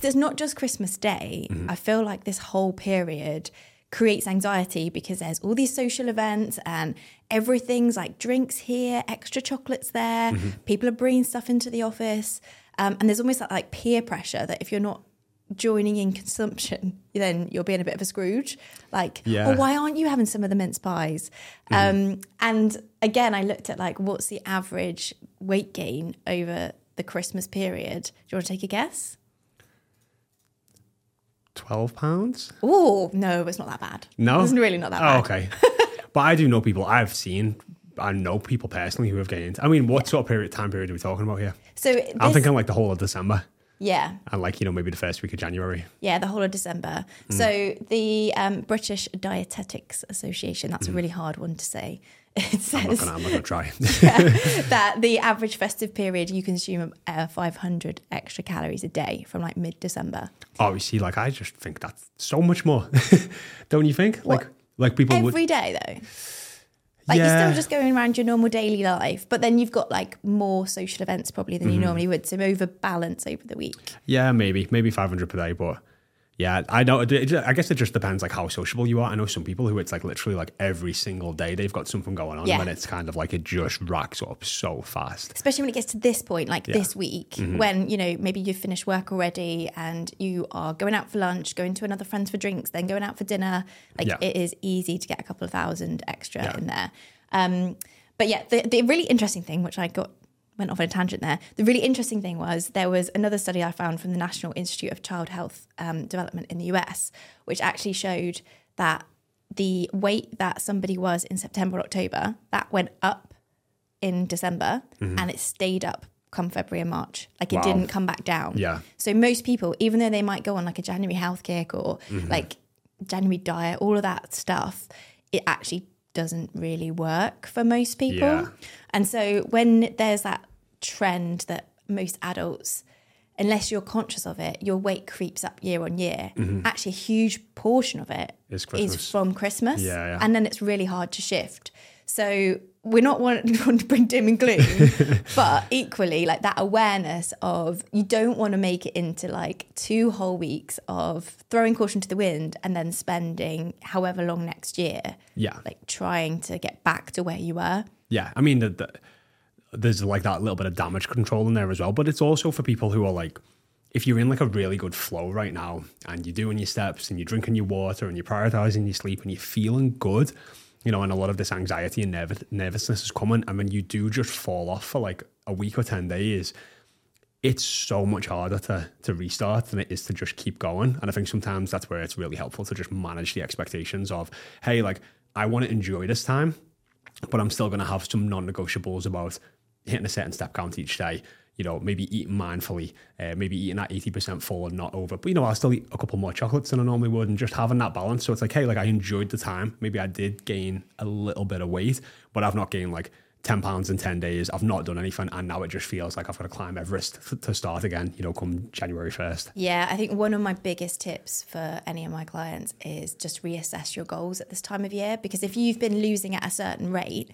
because it's not just Christmas Day. I feel like this whole period creates anxiety because there's all these social events and everything's like drinks here, extra chocolates there. People are bringing stuff into the office, um, and there's almost that like peer pressure that if you're not joining in consumption, then you're being a bit of a Scrooge. Like, Yeah. oh, why aren't you having some of the mince pies? Um, and again, I looked at like what's the average weight gain over the Christmas period. Do you want to take a guess? Twelve pounds? Oh no, it's not that bad. No, it's really not that Oh, bad. okay. but I do know people I've seen. I know people personally who have gained. I mean, what sort of period time period are we talking about here? So I'm thinking like the whole of December yeah, and like you know maybe the first week of January. yeah, the whole of December. So the um, British Dietetics Association. That's a really hard one to say. It I'm not says gonna. I'm not gonna try. that the average festive period you consume uh, 500 extra calories a day from like mid-December. oh, you see, like I just think that's so much more. Don't you think? Like, like people would. Every day though. Like you're still just going around your normal daily life, but then you've got like more social events probably than Mm-hmm. you normally would. So overbalance over the week. Yeah, maybe maybe 500 per day, but yeah, I know. I guess it just depends like how sociable you are. I know some people who it's like literally like every single day they've got something going on, Yeah. and it's kind of like it just racks up so fast. especially when it gets to this point, like Yeah. Mm-hmm. this week, when you know maybe you've finished work already and you are going out for lunch, going to another friend's for drinks, then going out for dinner. Like Yeah. it is easy to get a couple of thousand extra in there. Um, but yeah, the, the really interesting thing, which I got went off on a tangent there. The really interesting thing was there was another study I found from the National Institute of Child Health um, Development in the US, which actually showed that the weight that somebody was in September or October that went up in December and it stayed up come February and March. Like it Mm-hmm. Wow. didn't come back down. Yeah. So most people, even though they might go on like a January health kick or Mm-hmm. like January diet, all of that stuff, it actually doesn't really work for most people. Yeah. And so when there's that trend that most adults, unless you're conscious of it, your weight creeps up year on year. Mm-hmm. Actually, a huge portion of it Is is from Christmas. Yeah, yeah. And then it's really hard to shift. So we're not wanting wanting to bring doom and gloom, but equally like that awareness of you don't want to make it into like two whole weeks of throwing caution to the wind and then spending however long next year, Yeah. like trying to get back to where you were. Yeah, I mean, the, the, there's like that little bit of damage control in there as well, but it's also for people who are like, if you're in like a really good flow right now and you're doing your steps and you're drinking your water and you're prioritizing your sleep and you're feeling good, you know, and a lot of this anxiety and nerv- nervousness is coming, and when you do just fall off for like a week or 10 days, it's so much harder to to restart than it is to just keep going. And I think sometimes that's where it's really helpful to just manage the expectations of, hey, like I want to enjoy this time, but I'm still going to have some non-negotiables about hitting a certain step count each day. You know, maybe eating mindfully, uh, maybe eating at 80% full and not over. But, you know, I'll still eat a couple more chocolates than I normally would and just having that balance. So it's like, hey, like I enjoyed the time. Maybe I did gain a little bit of weight, but I've not gained like 10 pounds in 10 days. I've not done anything. And now it just feels like I've got to climb Everest to start again, you know, come January 1st. Yeah, I think one of my biggest tips for any of my clients is just reassess your goals at this time of year because if you've been losing at a certain rate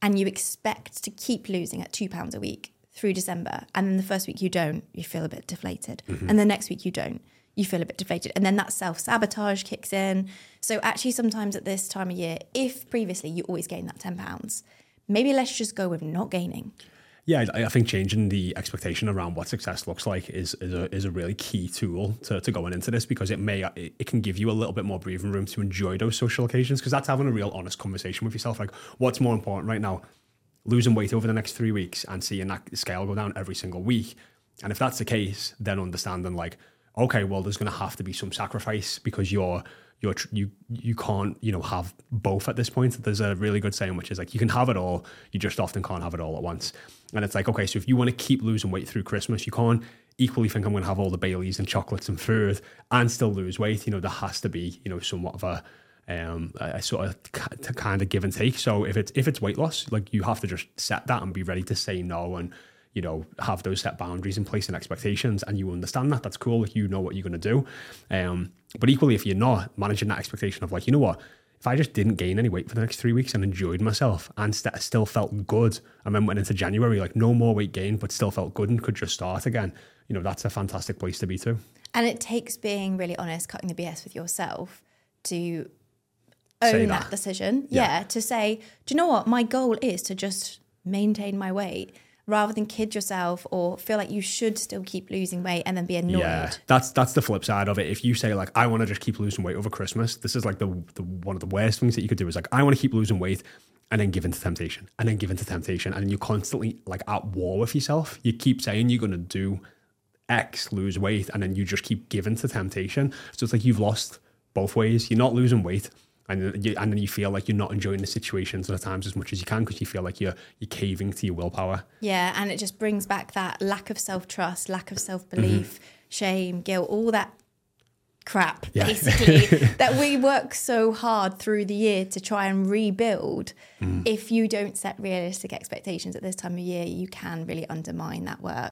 and you expect to keep losing at two pounds a week through December, and then the first week you don't, you feel a bit deflated, mm-hmm. and the next week you don't, you feel a bit deflated, and then that self sabotage kicks in. So actually, sometimes at this time of year, if previously you always gain that ten pounds, maybe let's just go with not gaining. Yeah, I I think changing the expectation around what success looks like is is a, is a really key tool to, to going into this because it may it, it can give you a little bit more breathing room to enjoy those social occasions because that's having a real honest conversation with yourself. Like, what's more important right now? Losing weight over the next three weeks and seeing that scale go down every single week. And if that's the case, then understanding like, okay, well, there's going to have to be some sacrifice because you're you're you you can't you know have both at this point. There's a really good saying which is like you can have it all, you just often can't have it all at once. And it's like okay, so if you want to keep losing weight through Christmas, you can't equally think I'm going to have all the Baileys and chocolates and food and still lose weight. You know there has to be you know somewhat of a um, a sort of kind of give and take. So if it's if it's weight loss, like you have to just set that and be ready to say no and you know have those set boundaries in place and expectations, and you understand that. That's cool. You know what you're going to do. Um, but equally, if you're not managing that expectation of like you know what. If I just didn't gain any weight for the next three weeks and enjoyed myself and st- still felt good, and then went into January like no more weight gain, but still felt good and could just start again, you know that's a fantastic place to be too. And it takes being really honest, cutting the BS with yourself to own that. that. decision. Yeah. Yeah. To say, do you know what? My goal is to just maintain my weight rather than kid yourself or feel like you should still keep losing weight and then be annoyed. Yeah, that's that's the flip side of it. If you say like I want to just keep losing weight over Christmas, this is like the, the one of the worst things that you could do is like I want to keep losing weight and then give in to temptation and then give in to temptation and you're constantly like at war with yourself. You keep saying you're going to do X, lose weight, and then you just keep giving to temptation. So it's like you've lost both ways. You're not losing weight. And, you, and then you feel like you're not enjoying the situations at times as much as you can because you feel like you're you're caving to your willpower. Yeah, and it just brings back that lack of self trust, lack of self belief, mm-hmm. shame, guilt, all that crap, Yeah. basically, that we work so hard through the year to try and rebuild. Mm. If you don't set realistic expectations at this time of year, you can really undermine that work.